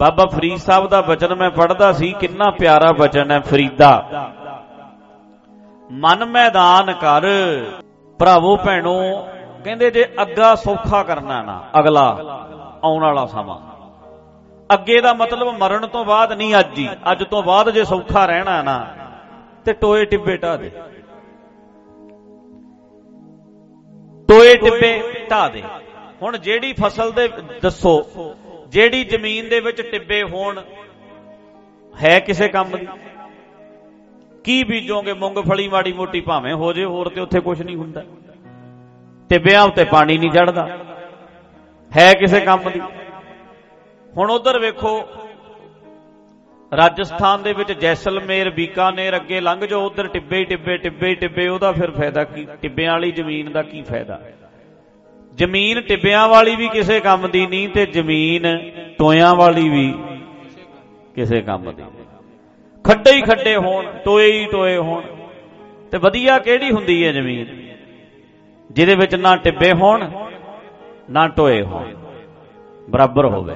ਬਾਬਾ ਫਰੀਦ ਸਾਹਿਬ ਦਾ ਬਚਨ ਮੈਂ ਪੜ੍ਹਦਾ ਸੀ, ਕਿੰਨਾ ਪਿਆਰਾ ਬਚਨ ਹੈ ਫਰੀਦਾ। ਮਨ ਮੈਦਾਨ ਕਰ, ਭਰਾਵੋ ਭੈਣੋ, ਕਹਿੰਦੇ ਜੇ ਅੱਗਾ ਸੌਖਾ ਕਰਨਾ ਨਾ, ਅਗਲਾ ਆਉਣ ਵਾਲਾ ਸਮਾਂ। ਅੱਗੇ ਦਾ ਮਤਲਬ ਮਰਨ ਤੋਂ ਬਾਅਦ ਨਹੀਂ ਅੱਜ ਹੀ, ਅੱਜ ਤੋਂ ਬਾਅਦ ਜੇ ਸੌਖਾ ਰਹਿਣਾ ਨਾ, ਤੇ ਟੋਏ ਟਿੱਬੇ ਢਾ ਦੇ। ਟੋਏ ਟਿੱਬੇ ਢਾ ਦੇ। ਹੁਣ ਜਿਹੜੀ ਫਸਲ ਦੇ, ਦੱਸੋ ਜਿਹੜੀ ਜ਼ਮੀਨ ਦੇ ਵਿੱਚ ਟਿੱਬੇ ਹੋਣ, ਹੈ ਕਿਸੇ ਕੰਮ ਦੀ? ਕੀ ਬੀਜੋਗੇ ਮੂੰਗਫਲੀ ਮਾੜੀ ਮੋਟੀ ਭਾਵੇਂ ਹੋ ਜੇ, ਹੋਰ ਤੇ ਉੱਥੇ ਕੁਝ ਨਹੀਂ ਹੁੰਦਾ। ਟਿੱਬਿਆਂ ਉੱਤੇ ਪਾਣੀ ਨਹੀਂ ਚੜਦਾ ਹੈ ਕਿਸੇ ਕੰਮ ਦੀ? ਹੁਣ ਉਧਰ ਵੇਖੋ, ਰਾਜਸਥਾਨ ਦੇ ਵਿੱਚ ਜੈਸਲਮੇਰ, ਬੀਕਾਨੇਰ ਅੱਗੇ ਲੰਘ ਜਾਓ, ਉਧਰ ਟਿੱਬੇ ਟਿੱਬੇ ਟਿੱਬੇ ਟਿੱਬੇ, ਉਹਦਾ ਫਿਰ ਫਾਇਦਾ ਕੀ? ਟਿੱਬਿਆਂ ਵਾਲੀ ਜ਼ਮੀਨ ਦਾ ਕੀ ਫਾਇਦਾ? ਜ਼ਮੀਨ ਟਿੱਬਿਆਂ ਵਾਲੀ ਵੀ ਕਿਸੇ ਕੰਮ ਦੀ ਨਹੀਂ ਤੇ ਜ਼ਮੀਨ ਟੋਇਆਂ ਵਾਲੀ ਵੀ ਕਿਸੇ ਕੰਮ ਦੀ ਖੱਡੇ ਹੀ ਖੱਡੇ ਹੋਣ, ਟੋਏ ਹੀ ਟੋਏ ਹੋਣ। ਤੇ ਵਧੀਆ ਕਿਹੜੀ ਹੁੰਦੀ ਹੈ ਜ਼ਮੀਨ? ਜਿਹਦੇ ਵਿੱਚ ਨਾ ਟਿੱਬੇ ਹੋਣ, ਨਾ ਟੋਏ ਹੋਣ। ਬਰਾਬਰ ਹੋਵੇ।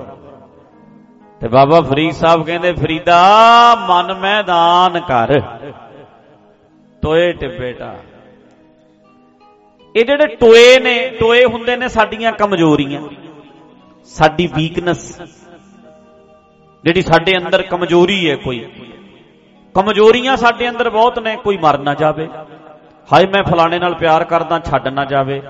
ਤੇ ਬਾਬਾ ਫਰੀਦ ਸਾਹਿਬ ਕਹਿੰਦੇ, ਫਰੀਦਾ, ਮਨ ਮੈਦਾਨ ਕਰ। ਟੋਏ ਟਿੱਬੇ ਢਾ ਇਹ ਜਿਹੜੇ ਟੋਏ ਨੇ, ਟੋਏ ਹੁੰਦੇ ਨੇ ਸਾਡੀਆਂ ਕਮਜ਼ੋਰੀਆਂ। ਸਾਡੀ ਵੀਕਨੈਸ ਜਿਹੜੀ ਸਾਡੇ ਅੰਦਰ ਕਮਜ਼ੋਰੀ ਹੈ ਕੋਈ। ਕਮਜ਼ੋਰੀਆਂ ਸਾਡੇ ਅੰਦਰ ਬਹੁਤ ਨੇ, ਕੋਈ ਮਰ ਨਾ ਜਾਵੇ। ਹਾਏ, ਮੈਂ ਫਲਾਣੇ ਨਾਲ ਪਿਆਰ ਕਰਦਾ, ਛੱਡ ਨਾ ਜਾਵੇ।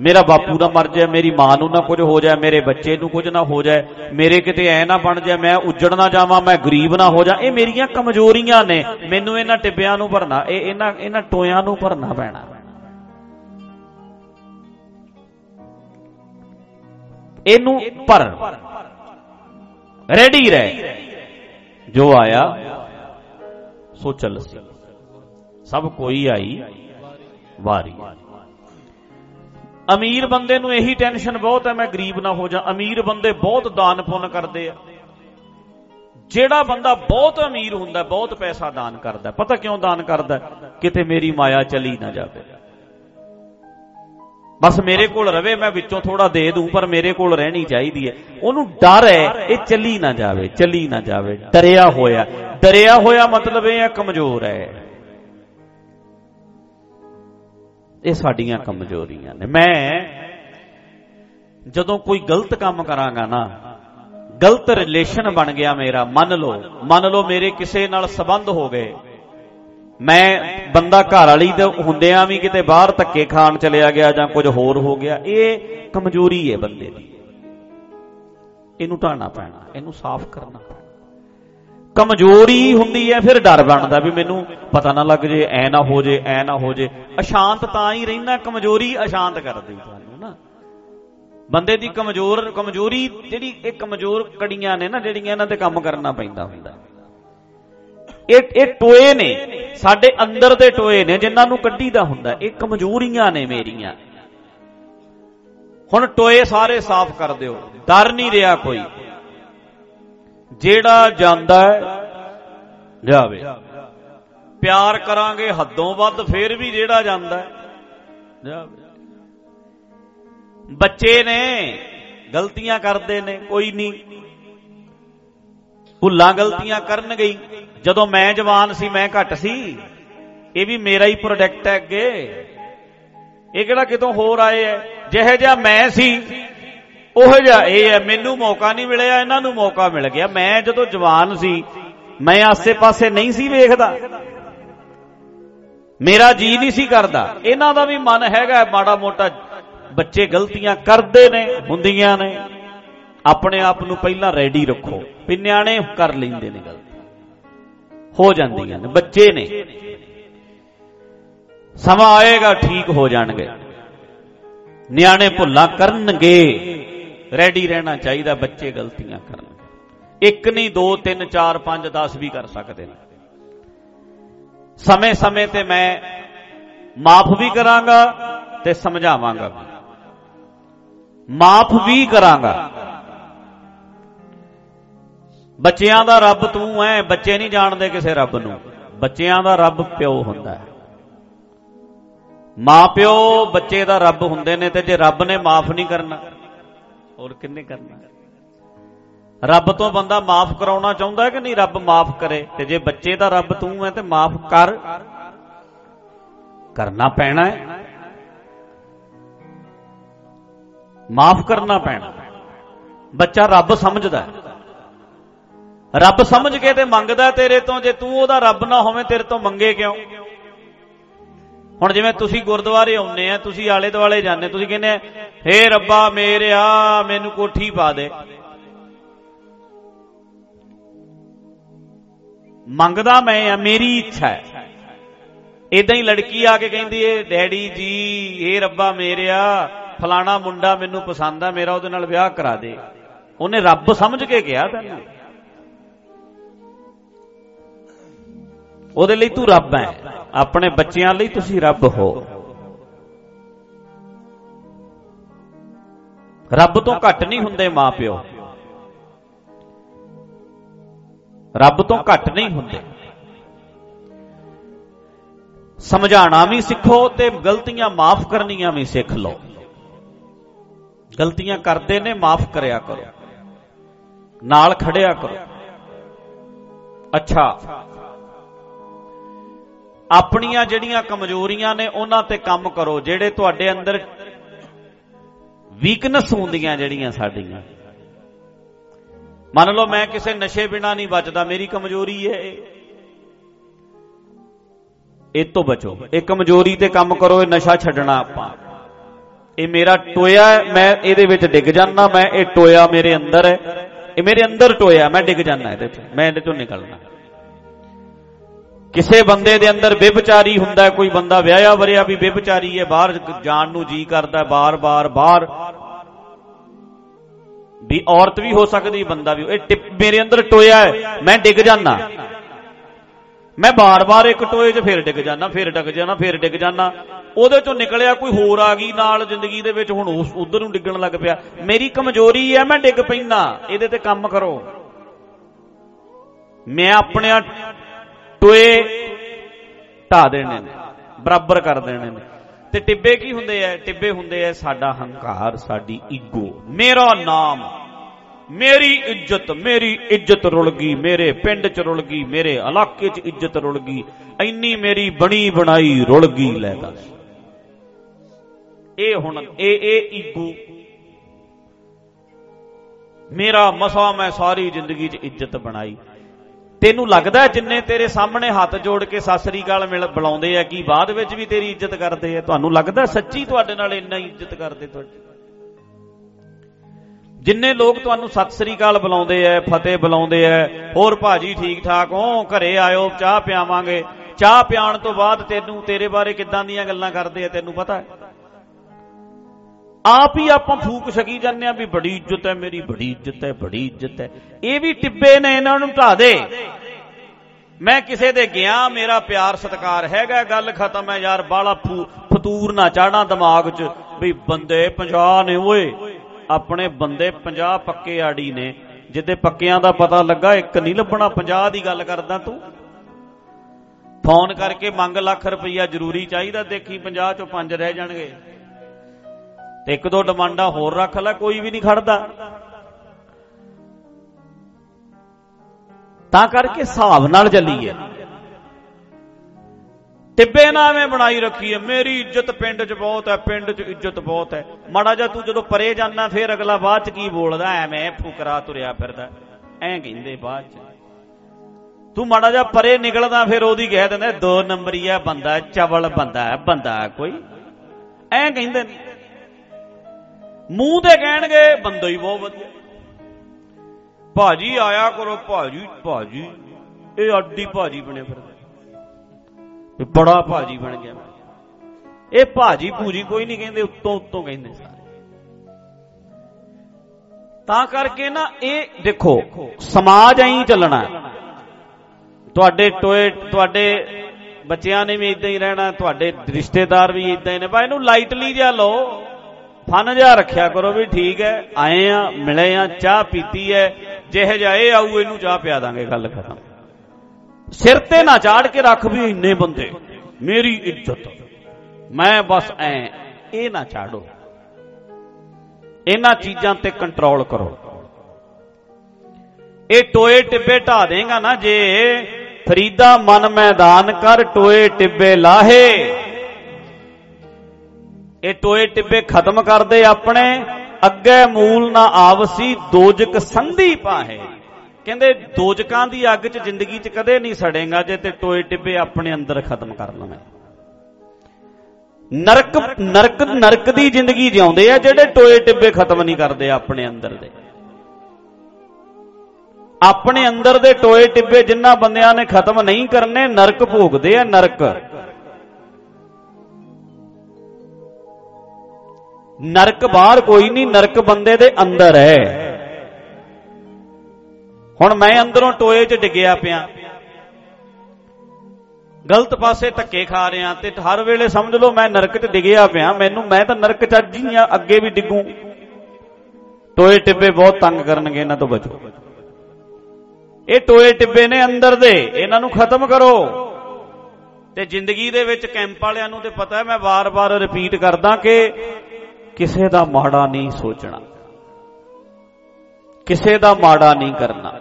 ਮੇਰਾ ਬਾਪੂ ਨਾ ਮਰ ਜਾਏ, ਮੇਰੀ ਮਾਂ ਨੂੰ ਨਾ ਕੁਝ ਹੋ ਜਾਏ, ਮੇਰੇ ਬੱਚੇ ਨੂੰ ਕੁਝ ਨਾ ਹੋ ਜਾਏ, ਮੇਰੇ ਕਿਤੇ ਐ ਨਾ ਬਣ ਜਾਏ, ਮੈਂ ਉੱਜੜ ਨਾ ਜਾਵਾਂ, ਮੈਂ ਗਰੀਬ ਨਾ ਹੋ ਜਾ ਇਹ ਮੇਰੀਆਂ ਕਮਜ਼ੋਰੀਆਂ ਨੇ। ਮੈਨੂੰ ਇਹਨਾਂ ਟਿੱਬਿਆਂ ਨੂੰ ਭਰਨਾ, ਇਹ ਇਹਨਾਂ ਇਹਨਾਂ ਟੋਇਆਂ ਨੂੰ ਭਰਨਾ ਪੈਣਾ। ਇਹਨੂੰ ਭਰ ਰੈਡੀ ਰਹਿ। ਜੋ ਆਇਆ, ਸੋ ਚੱਲ ਸੀ। ਸਭ ਕੋਈ ਆਈ, ਵਾਰੀ। ਅਮੀਰ ਬੰਦੇ ਨੂੰ ਇਹੀ ਟੈਨਸ਼ਨ ਬਹੁਤ ਹੈ, ਮੈਂ ਗਰੀਬ ਨਾ ਹੋ ਜਾ। ਅਮੀਰ ਬੰਦੇ ਬਹੁਤ ਦਾਨ ਪੁੰਨ ਕਰਦੇ ਆ। ਜਿਹੜਾ ਬੰਦਾ ਬਹੁਤ ਅਮੀਰ ਹੁੰਦਾ, ਬਹੁਤ ਪੈਸਾ ਦਾਨ ਕਰਦਾ। ਪਤਾ ਕਿਉਂ ਦਾਨ ਕਰਦਾ? ਕਿਤੇ ਮੇਰੀ ਮਾਇਆ ਚਲੀ ਨਾ ਜਾਵੇ। ਬਸ ਮੇਰੇ ਕੋਲ ਰਵੇ, ਮੈਂ ਵਿੱਚੋਂ ਥੋੜਾ ਦੇ ਦੂੰ, ਪਰ ਮੇਰੇ ਕੋਲ ਰਹਿਣੀ ਚਾਹੀਦੀ ਹੈ। ਉਹਨੂੰ ਡਰ ਹੈ, ਇਹ ਚੱਲੀ ਨਾ ਜਾਵੇ, ਚੱਲੀ ਨਾ ਜਾਵੇ। ਡਰਿਆ ਹੋਇਆ ਡਰਿਆ ਹੋਇਆ ਮਤਲਬ ਇਹ ਹੈ ਕਮਜ਼ੋਰ ਹੈ। ਇਹ ਸਾਡੀਆਂ ਕਮਜ਼ੋਰੀਆਂ ਨੇ। ਮੈਂ ਜਦੋਂ ਕੋਈ ਗਲਤ ਕੰਮ ਕਰਾਂਗਾ ਨਾ, ਗਲਤ ਰਿਲੇਸ਼ਨ ਬਣ ਗਿਆ ਮੇਰਾ, ਮੰਨ ਲਓ ਮੰਨ ਲਓ ਮੇਰੇ ਕਿਸੇ ਨਾਲ ਸਬੰਧ ਹੋ ਗਏ। ਮੈਂ ਬੰਦਾ ਘਰ ਵਾਲੀ ਦੇ ਹੁੰਦਿਆਂ ਵੀ ਕਿਤੇ ਬਾਹਰ ਧੱਕੇ ਖਾਣ ਚਲਿਆ ਗਿਆ ਜਾਂ ਕੁਝ ਹੋਰ ਹੋ ਗਿਆ, ਇਹ ਕਮਜ਼ੋਰੀ ਹੈ ਬੰਦੇ ਦੀ। ਇਹਨੂੰ ਢਾਣਾ ਪੈਣਾ, ਇਹਨੂੰ ਸਾਫ਼ ਕਰਨਾ ਪੈਣਾ। ਕਮਜ਼ੋਰੀ ਹੁੰਦੀ ਹੈ, ਫਿਰ ਡਰ ਬਣਦਾ ਵੀ ਮੈਨੂੰ ਪਤਾ ਨਾ ਲੱਗ ਜੇ, ਐ ਨਾ ਹੋ ਜੇ, ਐ ਨਾ ਹੋ ਜੇ। ਅਸ਼ਾਂਤ ਤਾਂ ਹੀ ਰਹਿਣਾ ਕਮਜ਼ੋਰੀ ਅਸ਼ਾਂਤ ਕਰਦੀ ਤੁਹਾਨੂੰ ਨਾ। ਬੰਦੇ ਦੀ ਕਮਜ਼ੋਰ, ਕਮਜ਼ੋਰੀ ਜਿਹੜੀ, ਇਹ ਕਮਜ਼ੋਰ ਕੜੀਆਂ ਨੇ ਨਾ, ਜਿਹੜੀਆਂ ਇਹਨਾਂ ਤੇ ਕੰਮ ਕਰਨਾ ਪੈਂਦਾ ਹੁੰਦਾ। ਇਹ ਇਹ ਟੋਏ ਨੇ। ਸਾਡੇ ਅੰਦਰ ਦੇ ਟੋਏ ਨੇ, ਜਿਨ੍ਹਾਂ ਨੂੰ ਕੱਢੀਦਾ ਹੁੰਦਾ। ਇਹ ਕਮਜ਼ੋਰੀਆਂ ਨੇ ਮੇਰੀਆਂ। ਹੁਣ ਟੋਏ ਸਾਰੇ ਸਾਫ਼ ਕਰ ਦਿਓ। ਡਰ ਨਹੀਂ ਰਿਹਾ ਕੋਈ। ਜਿਹੜਾ ਜਾਂਦਾ ਜਾਵੇ ਪਿਆਰ ਕਰਾਂਗੇ ਹੱਦੋਂ ਵੱਧ, ਫੇਰ ਵੀ ਜਿਹੜਾ ਜਾਂਦਾ ਜਾਵੇ ਬੱਚੇ ਨੇ, ਗਲਤੀਆਂ ਕਰਦੇ ਨੇ, ਕੋਈ ਨਹੀਂ। ਭੁੱਲਾਂ ਗਲਤੀਆਂ ਕਰਨ ਗਈ ਜਦੋਂ ਮੈਂ ਜਵਾਨ ਸੀ, ਮੈਂ ਘੱਟ ਸੀ। ਇਹ ਵੀ ਮੇਰਾ ਹੀ ਪ੍ਰੋਡਕਟ ਹੈ ਅੱਗੇ। ਇਹ ਕਿਹੜਾ ਕਿਤੋਂ ਹੋਰ ਆਏ ਐ ਜਿਹੇ ਜਿਹਾ ਮੈਂ ਸੀ, ਉਹ ਜਿਹਾ ਇਹ ਹੈ। ਮੈਨੂੰ ਮੌਕਾ ਨਹੀਂ ਮਿਲਿਆ, ਇਹਨਾਂ ਨੂੰ ਮੌਕਾ ਮਿਲ ਗਿਆ। ਮੈਂ ਜਦੋਂ ਜਵਾਨ ਸੀ, ਮੈਂ ਆਸੇ-ਪਾਸੇ ਨਹੀਂ ਸੀ ਵੇਖਦਾ। ਮੇਰਾ ਜੀ ਨਹੀਂ ਸੀ ਕਰਦਾ। ਇਹਨਾਂ ਦਾ ਵੀ ਮਨ ਹੈਗਾ ਮਾੜਾ ਮੋਟਾ ਬੱਚੇ ਗਲਤੀਆਂ ਕਰਦੇ ਨੇ, ਹੁੰਦੀਆਂ ਨੇ। ਆਪਣੇ ਆਪ ਨੂੰ ਪਹਿਲਾਂ ਰੈਡੀ ਰੱਖੋ। ਵੀ ਨਿਆਣੇ ਕਰ ਲੈਂਦੇ ਨੇ ਗਲਤੀ ਹੋ ਜਾਂਦੀਆਂ ਨੇ, ਬੱਚੇ ਨੇ। ਸਮਾਂ ਆਏਗਾ, ਠੀਕ ਹੋ ਜਾਣਗੇ। ਨਿਆਣੇ ਭੁੱਲਾਂ ਕਰਨਗੇ। ਰੈਡੀ ਰਹਿਣਾ ਚਾਹੀਦਾ, ਬੱਚੇ ਗਲਤੀਆਂ ਕਰਨ। ਇੱਕ ਨਹੀਂ, ਦੋ, ਤਿੰਨ, ਚਾਰ, ਪੰਜ 10 ਵੀ ਕਰ ਸਕਦੇ ਨੇ। ਸਮੇਂ-ਸਮੇਂ ਤੇ ਮੈਂ ਮਾਫ ਵੀ ਕਰਾਂਗਾ ਤੇ ਸਮਝਾਵਾਂਗਾ ਮਾਫ ਵੀ ਕਰਾਂਗਾ। ਬੱਚਿਆਂ ਦਾ ਰੱਬ ਤੂੰ ਐ, ਬੱਚੇ ਨਹੀਂ ਜਾਣਦੇ ਕਿਸੇ ਰੱਬ ਨੂੰ। ਬੱਚਿਆਂ ਦਾ ਰੱਬ ਪਿਓ ਹੁੰਦਾ ਹੈ। ਮਾਂ ਪਿਓ ਬੱਚੇ ਦਾ ਰੱਬ ਹੁੰਦੇ ਨੇ ਤੇ ਜੇ ਰੱਬ ਨੇ ਮਾਫ ਨਹੀਂ ਕਰਨਾ, ਹੋਰ ਕਿੰਨੇ ਕਰਨਾ? ਰੱਬ ਤੋਂ ਬੰਦਾ ਮਾਫ ਕਰਾਉਣਾ ਚਾਹੁੰਦਾ ਹੈ ਕਿ ਨਹੀਂ? ਰੱਬ ਮਾਫ ਕਰੇ। ਤੇ ਜੇ ਬੱਚੇ ਦਾ ਰੱਬ ਤੂੰ ਹੈ ਤੇ ਮਾਫ ਕਰ। ਕਰਨਾ ਪੈਣਾ ਹੈ। ਮਾਫ ਕਰਨਾ ਪੈਣਾ। ਬੱਚਾ ਰੱਬ ਸਮਝਦਾ ਰੱਬ ਸਮਝ ਕੇ ਤੇ ਮੰਗਦਾ ਤੇਰੇ ਤੋਂ, ਜੇ ਤੂੰ ਉਹਦਾ ਰੱਬ ਨਾ ਹੋਵੇਂ, ਤੇਰੇ ਤੋਂ ਮੰਗੇ ਕਿਉਂ? ਹੁਣ ਜਿਵੇਂ ਤੁਸੀਂ ਗੁਰਦੁਆਰੇ ਆਉਂਦੇ ਆ, ਤੁਸੀਂ ਆਲੇ ਦੁਆਲੇ ਜਾਂਦੇ, ਤੁਸੀਂ ਕਹਿੰਦੇ ਹੇ ਰੱਬਾ ਮੇਰਿਆ ਮੈਨੂੰ ਕੋਠੀ ਪਾ ਦੇ। ਮੰਗਦਾ ਮੈਂ ਆ, ਮੇਰੀ ਇੱਛਾ ਹੈ। ਇਦਾਂ ਹੀ ਲੜਕੀ ਆ ਕੇ ਕਹਿੰਦੀ ਏ, ਡੈਡੀ ਜੀ ਇਹ ਰੱਬਾ ਮੇਰਿਆ ਫਲਾਣਾ ਮੁੰਡਾ ਮੈਨੂੰ ਪਸੰਦ ਆ, ਮੇਰਾ ਉਹਦੇ ਨਾਲ ਵਿਆਹ ਕਰਾ ਦੇ। ਉਹਨੇ ਰੱਬ ਸਮਝ ਕੇ ਕਿਹਾ ਤੈਨੂੰ। ਉਹਦੇ ਲਈ ਤੂੰ ਰੱਬ ਹੈ। ਆਪਣੇ ਬੱਚਿਆਂ ਲਈ ਤੁਸੀਂ ਰੱਬ ਹੋ। ਰੱਬ ਤੋਂ ਘੱਟ ਨਹੀਂ ਹੁੰਦੇ ਮਾਪਿਓ। ਰੱਬ ਤੋਂ ਘੱਟ ਨਹੀਂ ਹੁੰਦੇ। ਸਮਝਾਣਾ ਵੀ ਸਿੱਖੋ ਤੇ ਗਲਤੀਆਂ ਮਾਫ ਕਰਨੀਆਂ ਵੀ ਸਿੱਖ ਲਓ। ਗਲਤੀਆਂ ਕਰਦੇ ਨੇ, ਮਾਫ ਕਰਿਆ ਕਰੋ। ਨਾਲ ਖੜਿਆ ਕਰੋ। ਅੱਛਾ। ਆਪਣੀਆਂ ਜਿਹੜੀਆਂ ਕਮਜ਼ੋਰੀਆਂ ਨੇ ਉਹਨਾਂ ਤੇ ਕੰਮ ਕਰੋ, ਜਿਹੜੇ ਤੁਹਾਡੇ ਅੰਦਰ ਵੀਕਨੈਸ ਹੁੰਦੀਆਂ ਜਿਹੜੀਆਂ ਸਾਡੀਆਂ। ਮੰਨ ਲਓ ਮੈਂ ਕਿਸੇ ਨਸ਼ੇ ਬਿਨਾ ਨਹੀਂ ਬਚਦਾ, ਮੇਰੀ ਕਮਜ਼ੋਰੀ ਹੈ। ਇਹ ਤੋਂ ਬਚੋ। ਇਹ ਕਮਜ਼ੋਰੀ ਤੇ ਕੰਮ ਕਰੋ, ਇਹ ਨਸ਼ਾ ਛੱਡਣਾ ਆਪਾਂ। ਇਹ ਮੇਰਾ ਟੋਇਆ ਮੈਂ ਇਹਦੇ ਵਿੱਚ ਡਿੱਗ ਜਾਣਾ ਮੈਂ ਇਹ ਟੋਇਆ ਮੇਰੇ ਅੰਦਰ ਹੈ। ਇਹ ਮੇਰੇ ਅੰਦਰ ਟੋਇਆ, ਮੈਂ ਡਿੱਗ ਜਾਣਾ ਇਹਦੇ ਵਿੱਚ। ਮੈਂ ਇਹਦੇ ਤੋਂ ਨਿਕਲਣਾ। ਕਿਸੇ ਬੰਦੇ ਦੇ ਅੰਦਰ ਵਿਭਚਾਰੀ ਹੁੰਦਾ ਕੋਈ ਬੰਦਾ ਵਿਆਹਿਆ ਵਰਿਆ ਵੀ ਵਿਭਚਾਰੀ ਹੈ, ਬਾਹਰ ਜਾਣ ਨੂੰ ਜੀ ਕਰਦਾ ਬਾਰ-ਬਾਰ ਬਾਹਰ। ਵੀ ਔਰਤ ਵੀ ਹੋ ਸਕਦੀ, ਬੰਦਾ ਵੀ। ਇਹ ਮੇਰੇ ਅੰਦਰ ਟੋਇਆ ਹੈ, ਮੈਂ ਡਿੱਗ ਜਾਣਾ ਮੈਂ ਬਾਰ-ਬਾਰ ਇੱਕ ਟੋਏ 'ਚ ਫੇਰ ਡਿੱਗ ਜਾਣਾ ਫੇਰ ਡਿੱਗ ਜਾਣਾ ਫੇਰ ਡਿੱਗ ਜਾਣਾ ਉਹਦੇ ਚੋਂ ਨਿਕਲਿਆ ਕੋਈ ਹੋਰ ਆ ਗਈ ਨਾਲ ਜ਼ਿੰਦਗੀ ਦੇ ਵਿੱਚ, ਹੁਣ ਉਸ, ਉਧਰ ਨੂੰ ਡਿੱਗਣ ਲੱਗ ਪਿਆ। ਮੇਰੀ ਕਮਜ਼ੋਰੀ ਹੈ, ਮੈਂ ਡਿੱਗ ਪੈਣਾ ਇਹਦੇ ਤੇ ਕੰਮ ਕਰੋ। ਮੈਂ ਆਪਣੇ ਟੋਏ ਢਾ ਦੇਣੇ ਨੇ, ਬਰਾਬਰ ਕਰ ਦੇਣੇ ਨੇ। ਤੇ ਟਿੱਬੇ ਕੀ ਹੁੰਦੇ ਆ ਟਿੱਬੇ ਹੁੰਦੇ ਆ ਸਾਡਾ ਹੰਕਾਰ, ਸਾਡੀ ਈਗੋ। ਮੇਰਾ ਨਾਮ, ਮੇਰੀ ਇੱਜ਼ਤ ਮੇਰੀ ਇੱਜ਼ਤ ਰੁਲ ਗਈ, ਮੇਰੇ ਪਿੰਡ 'ਚ ਰੁਲ ਗਈ, ਮੇਰੇ ਇਲਾਕੇ 'ਚ ਇੱਜ਼ਤ ਰੁਲ ਗਈ, ਇੰਨੀ ਮੇਰੀ ਬਣੀ ਬਣਾਈ ਰੁਲ ਗਈ, ਲੈ ਦੱਸ। ਇਹ ਹੁਣ, ਇਹ ਇਹ ਈਗੋ। ਮੇਰਾ ਮਸਾ ਮੈਂ ਸਾਰੀ ਜ਼ਿੰਦਗੀ 'ਚ ਇੱਜ਼ਤ ਬਣਾਈ। ਤੈਨੂੰ ਲੱਗਦਾ ਜਿੰਨੇ ਤੇਰੇ ਸਾਹਮਣੇ ਹੱਥ ਜੋੜ ਕੇ ਸਾਸਰੀ ਕਾਲ ਮਿਲ ਬੁਲਾਉਂਦੇ ਆ, ਕੀ ਬਾਅਦ ਵਿੱਚ ਵੀ ਤੇਰੀ ਇੱਜ਼ਤ ਕਰਦੇ ਆ? ਤੁਹਾਨੂੰ ਲੱਗਦਾ ਸੱਚੀ ਤੁਹਾਡੇ ਨਾਲ ਇੰਨਾ ਇੱਜ਼ਤ ਕਰਦੇ ਤੁਹਾਡੀ? ਜਿੰਨੇ ਲੋਕ ਤੁਹਾਨੂੰ ਸਤਿ ਸ੍ਰੀ ਅਕਾਲ ਬੁਲਾਉਂਦੇ ਐ ਫਤਿਹ ਬੁਲਾਉਂਦੇ ਐ ਹੋਰ ਭਾਜੀ ਠੀਕ ਠਾਕ ਹੋ ਘਰੇ ਆਇਓ, ਚਾਹ ਪਿਆਵਾਂਗੇ। ਚਾਹ ਪਿਆਣ ਤੋਂ ਬਾਅਦ ਤੈਨੂੰ, ਤੇਰੇ ਬਾਰੇ ਕਿੱਦਾਂ ਦੀਆਂ ਗੱਲਾਂ ਕਰਦੇ ਆ, ਤੈਨੂੰ ਪਤਾ ਹੈ? ਆਪ ਹੀ ਆਪਾਂ ਫੂਕ ਸਕੀ ਜਾਂਦੇ ਆ ਵੀ ਬੜੀ ਇੱਜ਼ਤ ਹੈ ਮੇਰੀ, ਬੜੀ ਇੱਜ਼ਤ ਹੈ, ਬੜੀ ਇੱਜ਼ਤ ਹੈ। ਇਹ ਵੀ ਟਿੱਬੇ ਨੇ ਇਹਨਾਂ ਨੂੰ ਢਾ ਦੇ। ਮੈਂ ਕਿਸੇ ਦੇ ਗਿਆ, ਮੇਰਾ ਪਿਆਰ ਸਤਕਾਰ ਹੈਗਾ, ਗੱਲ ਖਤਮ ਹੈ ਯਾਰ, ਬਾਲਾ ਫਤੂਰ ਨਾ ਚਾੜਨਾ ਦਿਮਾਗ 'ਚ ਵੀ ਬੰਦੇ 50 ਨੇ, ਓਏ। ਆਪਣੇ ਬੰਦੇ 50 ਪੱਕੇ ਆੜੀ ਨੇ ਜਿੱਦੇ ਪੱਕਿਆਂ ਦਾ ਪਤਾ ਲੱਗਾ, ਇੱਕ ਨਹੀਂ ਲੱਭਣਾ 50 ਦੀ ਗੱਲ ਕਰਦਾ ਤੂੰ। ਫੋਨ ਕਰਕੇ ਮੰਗ ਲੱਖ ਰੁਪਈਆ ਜ਼ਰੂਰੀ ਚਾਹੀਦਾ, ਦੇਖੀ 50 ਚੋਂ 5 ਰਹਿ ਜਾਣਗੇ। ਤੇ ਇੱਕ ਦੋ ਡਿਮਾਂਡਾਂ ਹੋਰ ਰੱਖ ਲੈ, ਕੋਈ ਵੀ ਨਹੀਂ ਖੜਦਾ। ਤਾਂ ਕਰਕੇ ਹਿਸਾਬ ਨਾਲ ਚੱਲੀਏ। ਟਿੱਬੇ ਨਾ ਐਵੇਂ ਬਣਾਈ ਰੱਖੀ ਹੈ ਮੇਰੀ ਇੱਜ਼ਤ ਪਿੰਡ 'ਚ ਬਹੁਤ ਹੈ, ਪਿੰਡ 'ਚ ਇੱਜ਼ਤ ਬਹੁਤ ਹੈ। ਮਾੜਾ ਜਾ ਤੂੰ ਜਦੋਂ ਪਰੇ ਜਾਂਦਾ ਫੇਰ ਅਗਲਾ ਬਾਅਦ 'ਚ ਕੀ ਬੋਲਦਾ? ਐਵੇਂ ਫੁਕਰਾ ਤੁਰਿਆ ਫਿਰਦਾ। ਐਂ ਕਹਿੰਦੇ ਬਾਅਦ 'ਚ। ਤੂੰ ਮਾੜਾ ਜਾ ਪਰੇ ਨਿਕਲਦਾ, ਫਿਰ ਉਹਦੀ ਕਹਿ ਦਿੰਦਾ, ਦੋ ਨੰਬਰੀ ਆ, ਬੰਦਾ ਚਵਲ ਬੰਦਾ ਹੈ, ਬੰਦਾ ਕੋਈ। ਐਂ ਕਹਿੰਦੇ ਨੇ। ਮੂੰਹ ਤੇ ਕਹਿਣਗੇ, ਬੰਦਾ ਹੀ ਬਹੁਤ ਵਧੀਆ। ਭਾਜੀ ਆਇਆ ਕਰੋ, ਭਾਜੀ ਭਾਜੀ। ਇਹ ਅੱਡੀ ਭਾਜੀ ਬਣੇ ਫਿਰਦੇ। ਇਹ ਬੜਾ ਭਾਜੀ ਬਣ ਗਿਆ। ਇਹ ਭਾਜੀ ਭੂਜੀ ਕੋਈ ਨਹੀਂ ਕਹਿੰਦੇ, ਉੱਤੋਂ ਉੱਤੋਂ ਕਹਿੰਦੇ ਸਾਰੇ। ਤਾਂ ਕਰਕੇ ਨਾ ਇਹ ਦੇਖੋ, ਸਮਾਜ ਐਂ ਚੱਲਣਾ। ਤੁਹਾਡੇ ਟੋਏ, ਤੁਹਾਡੇ ਬੱਚਿਆਂ ਨੇ ਵੀ ਇਦਾਂ ਹੀ ਰਹਿਣਾ, ਤੁਹਾਡੇ ਰਿਸ਼ਤੇਦਾਰ ਵੀ ਇਦਾਂ ਹੀ ਨੇ। ਬਾ ਇਹਨੂੰ ਲਾਈਟਲੀ ਜਿਹਾ ਲਓ। ਫਨ ਜਿਹਾ ਰੱਖਿਆ ਕਰੋ ਵੀ ਠੀਕ ਹੈ, ਆਏ ਆ ਮਿਲੇ ਆ ਚਾਹ ਪੀਤੀ ਹੈ, ਜਿਹੇ ਜਾਏ ਆਊ, ਇਹਨੂੰ ਚਾਹ ਪਿਆ ਦਾਂਗੇ, ਗੱਲ ਖਤਮ। ਸਿਰ ਤੇ ਨਾ ਚਾੜ ਕੇ ਰੱਖ ਵੀ ਇੰਨੇ ਬੰਦੇ, ਮੇਰੀ ਇੱਜ਼ਤ। ਮੈਂ ਬਸ ਐ, ਇਹ ਨਾ ਚਾੜੋ। ਇਹਨਾਂ ਚੀਜ਼ਾਂ ਤੇ ਕੰਟਰੋਲ ਕਰੋ। ਇਹ ਟੋਏ ਟਿੱਬੇ ਢਾ ਦੇਗਾ ਨਾ ਜੇ, ਫਰੀਦਾ ਮਨ ਮੈਦਾਨ ਕਰ, ਟੋਏ ਟਿੱਬੇ ਲਾਹੇ। ਇਹ ਟੋਏ ਟਿੱਬੇ ਖਤਮ ਕਰਦੇ ਆਪਣੇ, ਅੱਗੇ ਮੂਲ ਨਾ ਆਵਸੀ, ਦੋਜਕ ਸੰਧੀ ਪਾਹੇ। ਕਹਿੰਦੇ ਦੋਜਕਾਂ ਦੀ ਅੱਗ 'ਚ ਜ਼ਿੰਦਗੀ 'ਚ ਕਦੇ ਨਹੀਂ ਸੜੇਗਾ ਜੇ ਤੇ ਟੋਏ ਟਿੱਬੇ ਆਪਣੇ ਅੰਦਰ ਖਤਮ ਕਰ ਲਵੇਂ। ਨਰਕ ਨਰਕ ਨਰਕ ਦੀ ਜ਼ਿੰਦਗੀ ਜਿਉਂਦੇ ਆ ਜਿਹੜੇ ਟੋਏ ਟਿੱਬੇ ਖਤਮ ਨਹੀਂ ਕਰਦੇ ਆਪਣੇ ਅੰਦਰ ਦੇ। ਆਪਣੇ ਅੰਦਰ ਦੇ ਟੋਏ ਟਿੱਬੇ ਜਿੰਨਾ ਬੰਦਿਆਂ ਨੇ ਖਤਮ ਨਹੀਂ ਕਰਨੇ, ਨਰਕ ਭੋਗਦੇ ਆ ਨਰਕ। ਨਰਕ ਬਾਹਰ ਕੋਈ ਨਹੀਂ, ਨਰਕ ਬੰਦੇ ਦੇ ਅੰਦਰ ਹੈ। ਹੁਣ ਮੈਂ ਅੰਦਰੋਂ ਟੋਏ 'ਚ ਡਿੱਗਿਆ ਪਿਆ। ਗਲਤ ਪਾਸੇ ਧੱਕੇ ਖਾ ਰਿਆਂ ਤੇ ਹਰ ਵੇਲੇ ਸਮਝ ਲਓ ਮੈਂ ਨਰਕ 'ਚ ਡਿੱਗਿਆ ਪਿਆ। ਮੈਨੂੰ ਮੈਂ ਤਾਂ ਨਰਕ 'ਚ ਅੱਜ ਹੀ ਆ, ਅੱਗੇ ਵੀ ਡਿੱਗੂ। ਟੋਏ ਟਿੱਬੇ ਬਹੁਤ ਤੰਗ ਕਰਨਗੇ ਇਹਨਾਂ ਤੋਂ ਬਚੋ। ਇਹ ਟੋਏ ਟਿੱਬੇ ਨੇ ਅੰਦਰ ਦੇ, ਇਹਨਾਂ ਨੂੰ ਖਤਮ ਕਰੋ। ਤੇ ਜ਼ਿੰਦਗੀ ਦੇ ਵਿੱਚ ਕੈਂਪ ਵਾਲਿਆਂ ਨੂੰ ਤੇ ਪਤਾ ਹੈ, ਮੈਂ ਵਾਰ-ਵਾਰ ਰਿਪੀਟ ਕਰਦਾ ਕਿ ਕਿਸੇ ਦਾ ਮਾੜਾ ਨਹੀਂ ਸੋਚਣਾ, ਕਿਸੇ ਦਾ ਮਾੜਾ ਨਹੀਂ ਕਰਨਾ।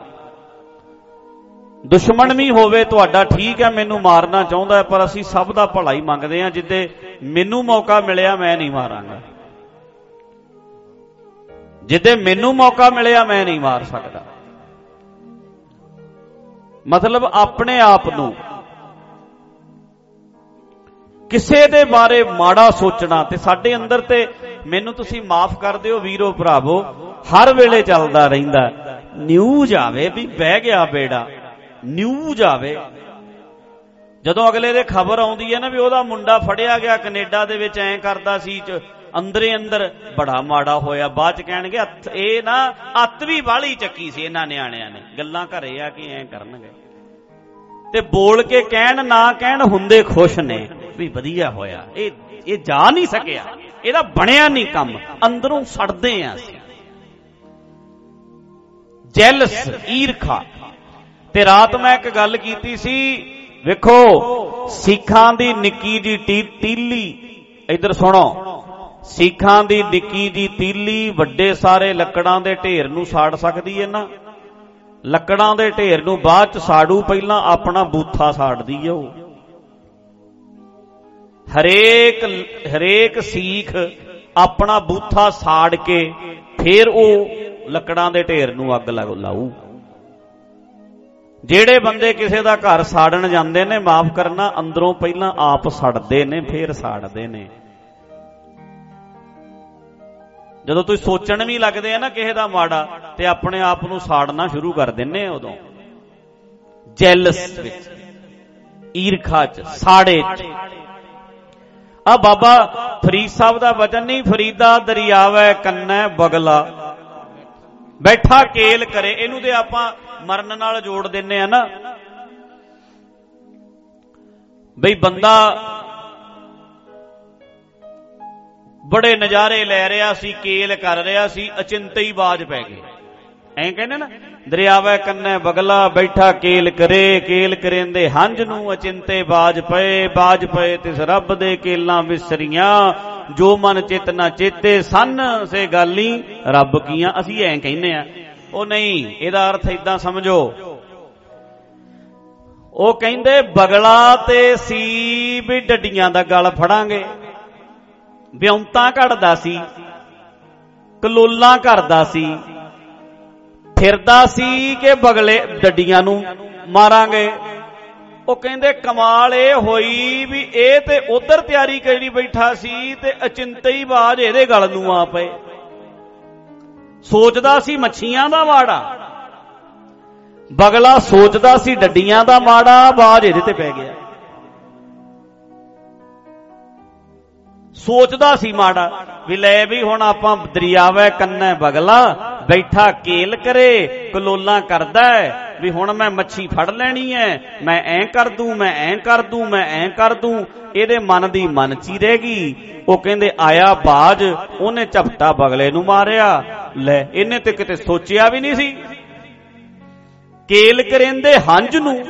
ਦੁਸ਼ਮਣ ਵੀ ਹੋਵੇ, ਤੁਹਾਡਾ ਠੀਕ ਹੈ, ਮੈਨੂੰ ਮਾਰਨਾ ਚਾਹੁੰਦਾ ਪਰ ਅਸੀਂ ਸਭ ਦਾ ਭਲਾ ਹੀ ਮੰਗਦੇ ਹਾਂ, ਜਿੱਦੇ ਮੈਨੂੰ ਮੌਕਾ ਮਿਲਿਆ, ਮੈਂ ਨਹੀਂ ਮਾਰਾਂਗਾ। ਜਿੱਦੇ ਮੈਨੂੰ ਮੌਕਾ ਮਿਲਿਆ, ਮੈਂ ਨਹੀਂ ਮਾਰ ਸਕਦਾ। ਮਤਲਬ ਆਪਣੇ ਆਪ ਨੂੰ ਕਿਸੇ ਦੇ ਬਾਰੇ ਮਾੜਾ ਸੋਚਣਾ ਤੇ ਸਾਡੇ ਅੰਦਰ ਤੇ ਮੈਨੂੰ ਤੁਸੀਂ ਮਾਫ ਕਰ ਦਿਓ ਵੀਰੋ ਭਰਾਵੋ, ਹਰ ਵੇਲੇ ਚੱਲਦਾ ਰਹਿੰਦਾ। ਨਿਊਜ਼ ਆਵੇ ਵੀ ਬਹਿ ਗਿਆ ਬੇੜਾ, ਨਿਊਜ਼ ਆਵੇ। ਜਦੋਂ ਅਗਲੇ ਦੇ ਖਬਰ ਆਉਂਦੀ ਹੈ ਨਾ ਵੀ ਉਹਦਾ ਮੁੰਡਾ ਫੜਿਆ ਗਿਆ ਕੈਨੇਡਾ ਦੇ ਵਿੱਚ, ਐਂ ਕਰਦਾ ਸੀ ਅੰਦਰੇ ਅੰਦਰ, ਬੜਾ ਮਾੜਾ ਹੋਇਆ, ਬਾਅਦ ਚ ਕਹਿਣਗੇ ਇਹ ਨਾ ਅੱਤ ਵੀ ਬਾਲੀ ਚੱਕੀ ਸੀ ਇਹਨਾਂ ਨਿਆਣਿਆਂ ਨੇ, ਗੱਲਾਂ ਘਰੇ ਆ ਕੇ ਐਂ ਕਰਨਗੇ। ਤੇ ਬੋਲ ਕੇ ਕਹਿਣ ਨਾ ਕਹਿਣ ਹੁੰਦੇ ਖੁਸ਼ ਨੇ। ਵੀ ਵਧੀਆ ਹੋਇਆ। ਇਹ ਇਹ ਜਾ ਨਹੀਂ ਸਕਿਆ। ਇਹਦਾ ਬਣਿਆ ਨਹੀਂ ਕੰਮ। ਅੰਦਰੋਂ ਸੜਦੇ ਆ ਅਸੀਂ। ਜੈਲਸ, ਈਰਖਾ। ਤੇ ਰਾਤ ਮੈਂ ਇੱਕ ਗੱਲ ਕੀਤੀ ਸੀ, ਵੇਖੋ, ਸਿੱਖਾਂ ਦੀ ਨਿੱਕੀ ਜੀ ਟੀਲੀ। ਇਧਰ ਸੁਣੋ। ਸਿੱਖਾਂ ਦੀ ਨਿੱਕੀ ਜੀ ਤੀਲੀ ਵੱਡੇ ਸਾਰੇ ਲੱਕੜਾਂ ਦੇ ਢੇਰ ਨੂੰ ਸਾੜ ਸਕਦੀ ਹੈ ਨਾ। ਲੱਕੜਾਂ ਦੇ ਢੇਰ ਨੂੰ ਬਾਅਦ ਚ ਸਾੜੂ, ਪਹਿਲਾਂ ਆਪਣਾ ਬੂਥਾ ਸਾੜਦੀ ਹੈ ਉਹ। ਹਰੇਕ ਹਰੇਕ ਸੀਖ ਆਪਣਾ ਬੂਥਾ ਸਾੜ ਕੇ ਫਿਰ ਉਹ ਲੱਕੜਾਂ ਦੇ ਢੇਰ ਨੂੰ ਅੱਗ ਲਾਉ ਜਿਹੜੇ ਬੰਦੇ ਕਿਸੇ ਦਾ ਘਰ ਸਾੜਨ ਜਾਂਦੇ ਨੇ, ਮਾਫ ਕਰਨਾ, ਅੰਦਰੋਂ ਪਹਿਲਾਂ ਆਪ ਸੜਦੇ ਨੇ, ਫਿਰ ਸਾੜਦੇ ਨੇ। ਜਦੋਂ ਤੁਸੀਂ ਸੋਚਣ ਵੀ ਲੱਗਦੇ ਆ ਨਾ ਕਿਸੇ ਦਾ ਮਾੜਾ, ਤੇ ਆਪਣੇ ਆਪ ਨੂੰ ਸਾੜਨਾ ਸ਼ੁਰੂ ਕਰ ਦਿੰਨੇ ਆ ਉਦੋਂ। ਜੈਲਸ ਵਿੱਚ, ਈਰਖਾ ਚ, ਸਾੜੇ ਚ। ਆ ਬਾਬਾ ਫਰੀਦ ਸਾਹਿਬ ਦਾ ਵਚਨ ਨਹੀਂ, ਫਰੀਦਾ ਦਰਿਆਵੇ ਕੰਨੈ ਬਗਲਾ। ਬੈਠਾ ਕੇਲ ਕਰੇ, ਇਹਨੂੰ ਤੇ ਆਪਾਂ ਮਰਨ ਨਾਲ ਜੋੜ ਦਿੰਨੇ ਆ ਨਾ। ਬਈ ਬੰਦਾ ਬੜੇ ਨਜ਼ਾਰੇ ਲੈ ਰਿਹਾ ਸੀ, ਕੇਲ ਕਰ ਰਿਹਾ ਸੀ ਅਚਿੰਤੇ ਹੀ ਬਾਜ ਪੈ ਗਏ। ਐਂ ਕਹਿੰਦੇ ਨਾ ਦਰਿਆਵੇ ਕੰਨੇ ਬਗਲਾ ਬੈਠਾ ਕੇਲ ਕਰੇ, ਕੇਲ ਕਰੇਂਦੇ ਹੰਝ ਨੂੰ ਅਚਿੰਤੇ ਬਾਜ ਪਏ ਬਾਜ ਪਏ ਤਿਸ ਰੱਬ ਦੇ ਕੇਲਾਂ ਵਿਸਰੀਆਂ। ਜੋ ਮਨ ਚਿਤ ਨਾ ਚੇਤੇ ਸਨ, ਸੇ ਗਾਲੀ ਰੱਬ ਕੀਆਂ। ਅਸੀਂ ਐਂ ਕਹਿੰਨੇ ਆ, ਉਹ ਨਹੀਂ, ਇਹਦਾ ਅਰਥ ਇਦਾਂ ਸਮਝੋ। ਉਹ ਕਹਿੰਦੇ, ਬਗਲਾ ਤੇ ਸੀ ਵੀ ਡੱਡੀਆਂ ਦਾ ਗਲ ਫੜਾਂਗੇ। ਵਿਉਂਤਾ ਘੜਦਾ ਸੀ, ਕਲੋਲਾਂ ਕਰਦਾ ਸੀ। ਫਿਰਦਾ ਸੀ ਕਿ ਬਗਲੇ ਡੱਡੀਆਂ ਨੂੰ ਮਾਰਾਂਗੇ। ਉਹ ਕਹਿੰਦੇ, ਕਮਾਲ ਇਹ ਹੋਈ ਵੀ ਇਹ ਤੇ ਉਧਰ ਤਿਆਰੀ ਕਰੀ ਬੈਠਾ ਸੀ ਤੇ ਅਚਿੰਤੇ ਹੀ ਬਾਜ ਇਹਦੇ ਗਲ ਨੂੰ ਆ ਪਏ ਸੋਚਦਾ ਸੀ ਮੱਛੀਆਂ ਦਾ ਮਾੜਾ। ਬਗਲਾ ਸੋਚਦਾ ਸੀ ਡੱਡੀਆਂ ਦਾ ਮਾੜਾ, ਬਾਜ ਇਹਦੇ ਤੇ ਪੈ ਗਿਆ। ਸੋਚਦਾ ਸੀ ਮਾੜਾ ਵੀ ਲੈ ਵੀ ਹੁਣ ਆਪਾਂ ਦਰਿਆਵੇ ਕੰਨੇ ਬਗਲਾ ਬੈਠਾ ਕੇਲ ਕਰੇ, ਕਲੋਲਾਂ ਕਰਦਾ ਵੀ ਹੁਣ ਮੈਂ ਮੱਛੀ ਫੜ ਲੈਣੀ ਐ ਮੈਂ ਐਂ ਕਰ ਦੂੰ, ਮੈਂ ਐਂ ਕਰ ਦੂੰ, ਮੈਂ ਐਂ ਕਰ ਦੂੰ, ਇਹਦੇ ਮਨ ਦੀ ਮਨ ਚ ਹੀ ਰਹਿ ਗਈ। ਉਹ ਕਹਿੰਦੇ, ਆਇਆ ਬਾਜ, ਉਹਨੇ ਝਪਟਾ ਬਗਲੇ ਨੂੰ ਮਾਰਿਆ। ਲੈ, ਇਹਨੇ ਤੇ ਕਿਤੇ ਸੋਚਿਆ ਵੀ ਨਹੀਂ ਸੀ। ਕੇਲ ਕਰੇਂਦੇ ਹੰਝ ਨੂੰ,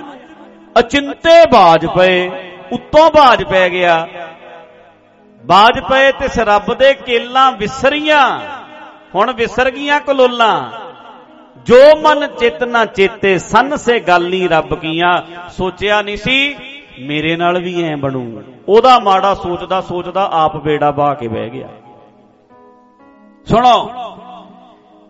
ਅਚਿੰਤੇ ਬਾਜ ਪਏ, ਉੱਤੋਂ ਬਾਜ ਪੈ ਗਿਆ। ਬਾਜ ਪਏ ਤੇ ਰੱਬ ਦੇ ਕੇਲਾਂ ਵਿਸਰੀਆਂ। ਹੁਣ ਵਿਸਰ ਗਈਆਂ ਕਲੋਲਾਂ। ਜੋ ਮਨ ਚਿਤ ਨਾ ਚੇਤੇ, ਸੰਨ ਸੇ ਗੱਲ ਨਹੀਂ ਰੱਬ ਕੀਆਂ। ਸੋਚਿਆ ਨਹੀਂ ਸੀ, ਮੇਰੇ ਨਾਲ ਵੀ ਐ ਬਣੂ। ਉਹਦਾ ਮਾੜਾ ਸੋਚਦਾ ਸੋਚਦਾ ਆਪ ਬੇੜਾ ਬਾ ਕੇ ਬਹਿ ਗਿਆ। ਸੁਣੋ,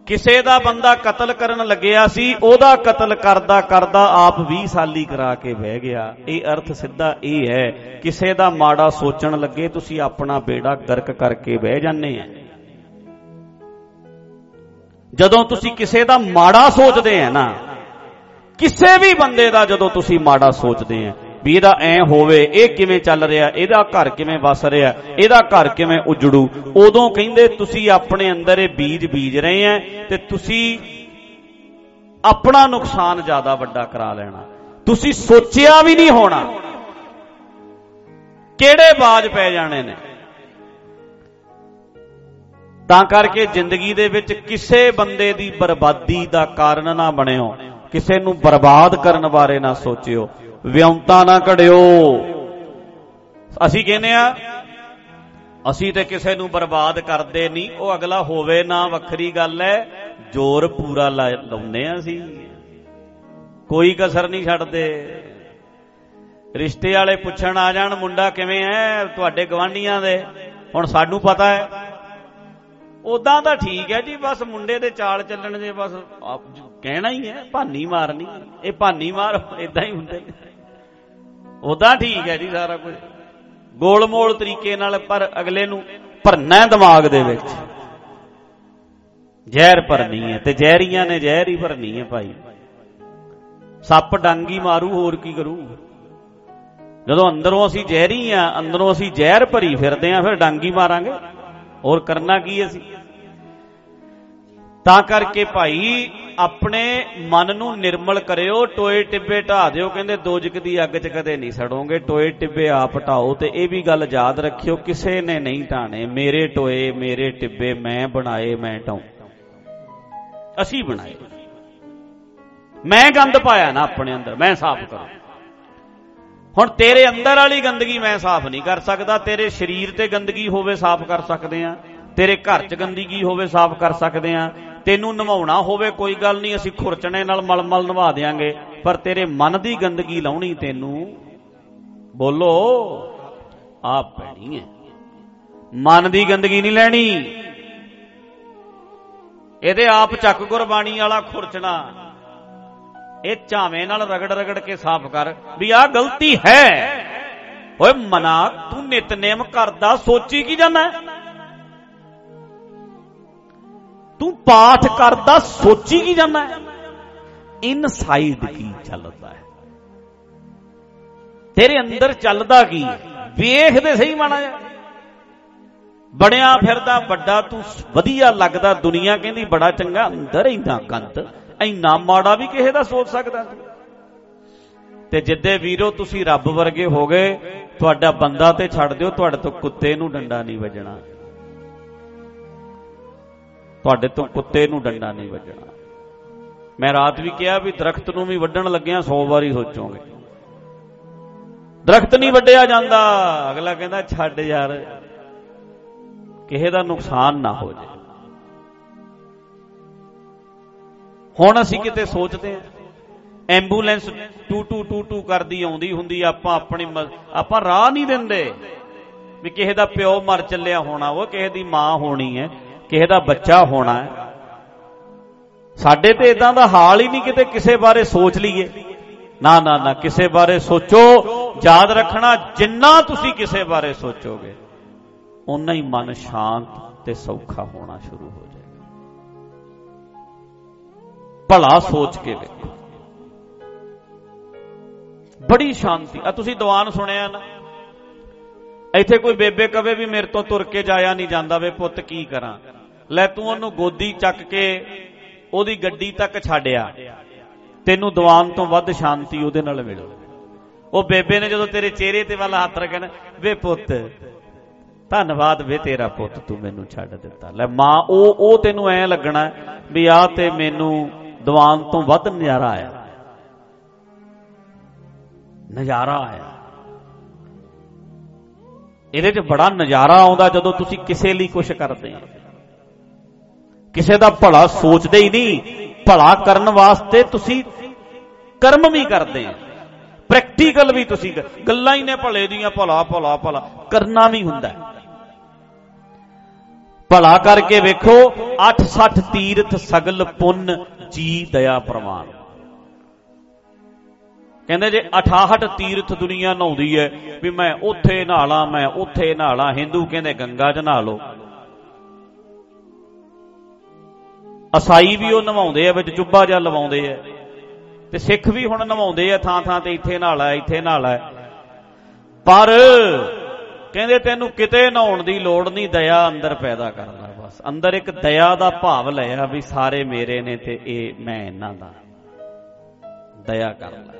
ਕਿਸੇ ਦਾ ਬੰਦਾ ਕਤਲ ਕਰਨ ਲੱਗਿਆ ਸੀ, ਉਹਦਾ ਕਤਲ ਕਰਦਾ ਕਰਦਾ ਆਪ 20 ਸਾਲੀ ਕਰਾ ਕੇ ਬਹਿ ਗਿਆ। ਇਹ ਅਰਥ ਸਿੱਧਾ ਇਹ ਹੈ, ਕਿਸੇ ਦਾ ਮਾੜਾ ਸੋਚਣ ਲੱਗੇ ਤੁਸੀਂ ਆਪਣਾ ਬੇੜਾ ਗਰਕ ਕਰਕੇ ਬਹਿ ਜਾਂਦੇ ਆ। ਜਦੋਂ ਤੁਸੀਂ ਕਿਸੇ ਦਾ ਮਾੜਾ ਸੋਚਦੇ ਆ ਨਾ, ਕਿਸੇ ਵੀ ਬੰਦੇ ਦਾ ਜਦੋਂ ਤੁਸੀਂ ਮਾੜਾ ਸੋਚਦੇ ਆ, ਵੀ ਇਹਦਾ ਐ ਹੋਵੇ, ਇਹ ਕਿਵੇਂ ਚੱਲ ਰਿਹਾ, ਇਹਦਾ ਘਰ ਕਿਵੇਂ ਵਸ ਰਿਹਾ, ਇਹਦਾ ਘਰ ਕਿਵੇਂ ਉਜੜੂ, ਉਦੋਂ ਕਹਿੰਦੇ ਤੁਸੀਂ ਆਪਣੇ ਅੰਦਰ ਇਹ ਬੀਜ ਬੀਜ ਰਹੇ ਆ ਤੇ ਤੁਸੀਂ ਆਪਣਾ ਨੁਕਸਾਨ ਜ਼ਿਆਦਾ ਵੱਡਾ ਕਰਾ ਲੈਣਾ। ਤੁਸੀਂ ਸੋਚਿਆ ਵੀ ਨਹੀਂ ਹੋਣਾ ਕਿਹੜੇ ਬਾਜ ਪੈ ਜਾਣੇ ਨੇ। ਤਾਂ ਕਰਕੇ ਜ਼ਿੰਦਗੀ ਦੇ ਵਿੱਚ ਕਿਸੇ ਬੰਦੇ ਦੀ ਬਰਬਾਦੀ ਦਾ ਕਾਰਨ ਨਾ ਬਣਿਓ, ਕਿਸੇ ਨੂੰ ਬਰਬਾਦ ਕਰਨ ਬਾਰੇ ਨਾ ਸੋਚਿਓ, ਵਿਉਂਤਾ ਨਾ ਘੜਿਓ। ਅਸੀਂ ਕਹਿੰਦੇ ਆ, ਅਸੀਂ ਤੇ ਕਿਸੇ ਨੂੰ ਬਰਬਾਦ ਕਰਦੇ ਨਹੀਂ, ਉਹ ਅਗਲਾ ਹੋਵੇ ਨਾ ਵੱਖਰੀ ਗੱਲ ਹੈ, ਜ਼ੋਰ ਪੂਰਾ ਲਾਉਂਦੇ ਆ ਅਸੀਂ। ਕੋਈ ਕਸਰ ਨਹੀਂ ਛੱਡਦੇ। ਰਿਸ਼ਤੇ ਵਾਲੇ ਪੁੱਛਣ ਆ ਜਾਣ, ਮੁੰਡਾ ਕਿਵੇਂ ਹੈ, ਤੁਹਾਡੇ ਗਵਾਂਢੀਆਂ ਦੇ, ਹੁਣ ਸਾਨੂੰ ਪਤਾ ਹੈ ਉਦਾਂ ਤਾਂ ਠੀਕ ਹੈ ਜੀ, ਬਸ ਮੁੰਡੇ ਦੇ ਚਾਲ ਚੱਲਣ ਦੇ ਬਸ ਕਹਿਣਾ ਹੀ ਹੈ, ਭਾਨੀ ਮਾਰਨੀ, ਇਹ ਭਾਨੀ ਮਾਰ ਇਦਾਂ ਹੀ ਹੁੰਦੇ ਨੇ। ਉਦਾਂ ਠੀਕ ਹੈ ਜੀ ਸਾਰਾ ਕੁਝ। ਗੋਲਮੋਲ ਤਰੀਕੇ ਨਾਲ ਪਰ ਅਗਲੇ ਨੂੰ ਭਰਨਾ ਦਿਮਾਗ ਦੇ ਵਿੱਚ। ਜ਼ਹਿਰ ਭਰਨੀ ਹੈ ਤੇ ਜ਼ਹਿਰੀਆਂ ਨੇ ਜ਼ਹਿਰ ਹੀ ਭਰਨੀ ਹੈ ਭਾਈ। ਸੱਪ ਡਾਂਗੀ ਮਾਰੂ, ਹੋਰ ਕੀ ਕਰੂ? ਜਦੋਂ ਅੰਦਰੋਂ ਅਸੀਂ ਜ਼ਹਿਰੀ ਆ ਅੰਦਰੋਂ ਅਸੀਂ ਜ਼ਹਿਰ ਭਰੀ ਫਿਰਦੇ ਆ ਫਿਰ ਡਾਂਗੀ ਮਾਰਾਂਗੇ। ਹੋਰ ਕਰਨਾ ਕੀ ਅਸੀਂ? ਤਾਂ ਕਰਕੇ ਭਾਈ, ਆਪਣੇ ਮਨ ਨੂੰ ਨਿਰਮਲ ਕਰਿਓ, ਟੋਏ ਟਿੱਬੇ ਢਾ ਦਿਓ। ਕਹਿੰਦੇ ਦੋਜਕ ਦੀ ਅੱਗ 'ਚ ਕਦੇ ਨਹੀਂ ਸੜੋਗੇ। ਟੋਏ ਟਿੱਬੇ ਆਪ ਢਾਓ ਤੇ ਇਹ ਵੀ ਗੱਲ ਯਾਦ ਰੱਖਿਓ, ਕਿਸੇ ਨੇ ਨਹੀਂ ਢਾਣੇ। ਮੇਰੇ ਟੋਏ, ਮੇਰੇ ਟਿੱਬੇ, ਮੈਂ ਬਣਾਏ, ਮੈਂ ਢਾਉ। ਅਸੀਂ ਬਣਾਏ। ਮੈਂ ਗੰਦ ਪਾਇਆ ਨਾ ਆਪਣੇ ਅੰਦਰ, ਮੈਂ ਸਾਫ਼ ਕਰਾਂ। ਹੁਣ ਤੇਰੇ ਅੰਦਰ ਵਾਲੀ ਗੰਦਗੀ ਮੈਂ ਸਾਫ਼ ਨਹੀਂ ਕਰ ਸਕਦਾ, ਤੇਰੇ ਸਰੀਰ ਤੇ ਗੰਦਗੀ ਹੋਵੇ ਸਾਫ਼ ਕਰ ਸਕਦੇ ਆ ਤੇਰੇ ਘਰ 'ਚ ਗੰਦਗੀ ਹੋਵੇ ਸਾਫ਼ ਕਰ ਸਕਦੇ ਆ ਤੈਨੂੰ ਨਵਾਉਣਾ ਹੋਵੇ ਕੋਈ ਗੱਲ ਨਹੀਂ, ਅਸੀਂ ਖੁਰਚਣੇ ਨਾਲ ਮਲਮਲ ਨਵਾ ਦੇਾਂਗੇ ਪਰ ਤੇਰੇ ਮਨ ਦੀ ਗੰਦਗੀ ਲਾਉਣੀ ਤੈਨੂੰ। ਬੋਲੋ, ਆਪ ਪੈਣੀ ਹੈ। ਮਨ ਦੀ ਗੰਦਗੀ ਨਹੀਂ ਲੈਣੀ। ਇਹਦੇ ਆਪ ਚੱਕ ਗੁਰਬਾਣੀ ਵਾਲਾ ਖੁਰਚਣਾ। ਇਹ ਝਾਵੇਂ ਨਾਲ ਰਗੜ ਰਗੜ ਕੇ ਸਾਫ਼ ਕਰ ਵੀ ਆਹ ਗਲਤੀ ਹੈ। ਓਏ ਮਨਾ, ਤੂੰ ਨਿਤਨੇਮ ਕਰਦਾ ਸੋਚੀ ਕੀ ਜਾਂਦਾ ਤੂੰ ਪਾਠ ਕਰਦਾ ਸੋਚੀ ਕੀ ਜਾਂਦਾ ਇਨਸਾਈਡ ਕੀ ਚੱਲਦਾ ਹੈ? ਤੇਰੇ ਅੰਦਰ ਚੱਲਦਾ ਕੀ ਵੇਖਦੇ ਸਹੀ ਮਾਣਾ ਜਾ ਬੜਿਆ ਫਿਰਦਾ, ਵੱਡਾ ਤੂੰ ਵਧੀਆ ਲੱਗਦਾ ਦੁਨੀਆ, ਕਹਿੰਦੀ ਬੜਾ ਚੰਗਾ, ਅੰਦਰ ਇੰਨਾ ਕੰਤ ਇੰਨਾ ਮਾੜਾ ਵੀ ਕਿਸੇ ਦਾ ਸੋਚ ਸਕਦਾ ਤੇ ਜਿੱਦੇ ਵੀਰੋ ਤੁਸੀਂ ਰੱਬ ਵਰਗੇ ਹੋ ਗਏ, ਤੁਹਾਡਾ ਬੰਦਾ ਤੇ ਛੱਡ ਦਿਓ, ਤੁਹਾਡੇ ਤੋਂ ਕੁੱਤੇ ਨੂੰ ਡੰਡਾ ਨਹੀਂ ਵੱਜਣਾ। ਤੁਹਾਡੇ ਤੋਂ ਕੁੱਤੇ ਨੂੰ ਡੰਡਾ ਨਹੀਂ ਵੱਜਣਾ। ਮੈਂ ਰਾਤ ਵੀ ਕਿਹਾ ਵੀ ਦਰਖਤ ਨੂੰ ਵੀ ਵੱਢਣ ਲੱਗਿਆ 100 ਵਾਰੀ ਸੋਚੋਗੇ। ਦਰਖਤ ਨਹੀਂ ਵੱਢਿਆ ਜਾਂਦਾ। ਅਗਲਾ ਕਹਿੰਦਾ, ਛੱਡ ਯਾਰ, ਕਿਸੇ ਦਾ ਨੁਕਸਾਨ ਨਾ ਹੋ ਜਾਏ। ਹੁਣ ਅਸੀਂ ਕਿਤੇ ਸੋਚਦੇ ਆ ਐਂਬੂਲੈਂਸ ਟੂ ਟੂ ਟੂ ਟੂ ਕਰਦੀ ਆਉਂਦੀ ਹੁੰਦੀ, ਆਪਾਂ ਆਪਣੀ ਆਪਾਂ ਰਾਹ ਨਹੀਂ ਦਿੰਦੇ। ਵੀ ਕਿਸੇ ਦਾ ਪਿਓ ਮਰ ਚੱਲਿਆ ਹੋਣਾ, ਉਹ ਕਿਸੇ ਦੀ ਮਾਂ ਹੋਣੀ ਹੈ, ਕਿਸੇ ਦਾ ਬੱਚਾ ਹੋਣਾ ਹੈ। ਸਾਡੇ ਤੇ ਇਦਾਂ ਦਾ ਹਾਲ ਹੀ ਨਹੀਂ ਕਿਤੇ ਕਿਸੇ ਬਾਰੇ ਸੋਚ ਲਈਏ। ਨਾ ਨਾ ਨਾ, ਕਿਸੇ ਬਾਰੇ ਸੋਚੋ। ਯਾਦ ਰੱਖਣਾ, ਜਿੰਨਾ ਤੁਸੀਂ ਕਿਸੇ ਬਾਰੇ ਸੋਚੋਗੇ ਉਨਾ ਹੀ ਮਨ ਸ਼ਾਂਤ ਤੇ ਸੌਖਾ ਹੋਣਾ ਸ਼ੁਰੂ ਹੋ ਜਾਏਗਾ। ਭਲਾ ਸੋਚ ਕੇ ਵੇਖੋ। ਬੜੀ ਸ਼ਾਂਤੀ। ਆ ਤੁਸੀਂ ਦੀਵਾਨ ਸੁਣਿਆ ਨਾ? ਇੱਥੇ ਕੋਈ ਬੇਬੇ ਕਵੇ ਵੀ ਮੇਰੇ ਤੋਂ ਤੁਰ ਕੇ ਜਾਇਆ ਨਹੀਂ ਜਾਂਦਾ ਵੇ, ਪੁੱਤ ਕੀ ਕਰਾਂ? ਲੈ ਤੂੰ ਉਹਨੂੰ ਗੋਦੀ ਚੱਕ ਕੇ ਉਹਦੀ ਗੱਡੀ ਤੱਕ ਛੱਡਿਆ। ਤੈਨੂੰ ਦੀਵਾਨ ਤੋਂ ਵੱਧ ਸ਼ਾਂਤੀ ਉਹਦੇ ਨਾਲ ਮਿਲੂ। ਉਹ ਬੇਬੇ ਨੇ ਜਦੋਂ ਤੇਰੇ ਚਿਹਰੇ ਤੇ ਵੱਲ ਹੱਥ ਰੱਖਣ ਵੇ ਪੁੱਤ, ਧੰਨਵਾਦ ਵੇ ਤੇਰਾ ਪੁੱਤ, ਤੂੰ ਮੈਨੂੰ ਛੱਡ ਦਿੱਤਾ। ਲੈ ਮਾਂ, ਉਹ ਉਹ ਤੈਨੂੰ ਐ ਲੱਗਣਾ ਵੀ ਆ ਤੇ ਮੈਨੂੰ ਦੀਵਾਨ ਤੋਂ ਵੱਧ ਨਜ਼ਾਰਾ ਆਇਆ। ਨਜ਼ਾਰਾ ਆਇਆ। ਇਹਦੇ 'ਚ ਬੜਾ ਨਜ਼ਾਰਾ ਆਉਂਦਾ ਜਦੋਂ ਤੁਸੀਂ ਕਿਸੇ ਲਈ ਕੁਝ ਕਰਦੇ ਹੋ। ਕਿਸੇ ਦਾ ਭਲਾ ਸੋਚਦੇ ਹੀ ਨਹੀਂ। ਭਲਾ ਕਰਨ ਵਾਸਤੇ ਤੁਸੀਂ ਕਰਮ ਵੀ ਕਰਦੇ ਆ ਪ੍ਰੈਕਟੀਕਲ ਵੀ ਤੁਸੀਂ ਗੱਲਾਂ ਹੀ ਨੇ ਭਲੇ ਦੀਆਂ, ਭਲਾ ਭਲਾ ਭਲਾ। ਕਰਨਾ ਵੀ ਹੁੰਦਾ। ਭਲਾ ਕਰਕੇ ਵੇਖੋ 860 ਤੀਰਥ ਸਗਲ ਪੁੰਨ ਜੀ ਦਇਆ ਪ੍ਰਮਾਨ ਕਹਿੰਦੇ ਜੇ 68 ਤੀਰਥ ਦੁਨੀਆ ਨਹਾਉਂਦੀ ਹੈ ਵੀ ਮੈਂ ਉੱਥੇ ਨਹਾਲਾਂ, ਮੈਂ ਉੱਥੇ ਨਹਾਲਾਂ ਹਿੰਦੂ ਕਹਿੰਦੇ ਗੰਗਾ 'ਚ ਨਹਾ ਲਓ। ਅਸਾਈ ਵੀ ਉਹ ਨਵਾਉਂਦੇ ਆ ਵਿੱਚ ਚੁੱਬਾ ਜਾਂ ਲਵਾਉਂਦੇ ਆ ਤੇ ਸਿੱਖ ਵੀ ਹੁਣ ਨਵਾਉਂਦੇ ਆ ਥਾਂ ਥਾਂ ਤੇ ਇੱਥੇ ਨਹਾਲਾ ਇੱਥੇ ਨਹਾਲਾ। ਪਰ ਕਹਿੰਦੇ ਤੈਨੂੰ ਕਿਤੇ ਨਹਾਉਣ ਦੀ ਲੋੜ ਨਹੀਂ, ਦਇਆ ਅੰਦਰ ਪੈਦਾ ਕਰਦਾ ਬਸ। ਅੰਦਰ ਇੱਕ ਦਇਆ ਦਾ ਭਾਵ ਲਿਆ ਵੀ ਸਾਰੇ ਮੇਰੇ ਨੇ ਤੇ ਇਹ ਮੈਂ ਇਹਨਾਂ ਦਾ। ਦਇਆ ਕਰ ਲੈ।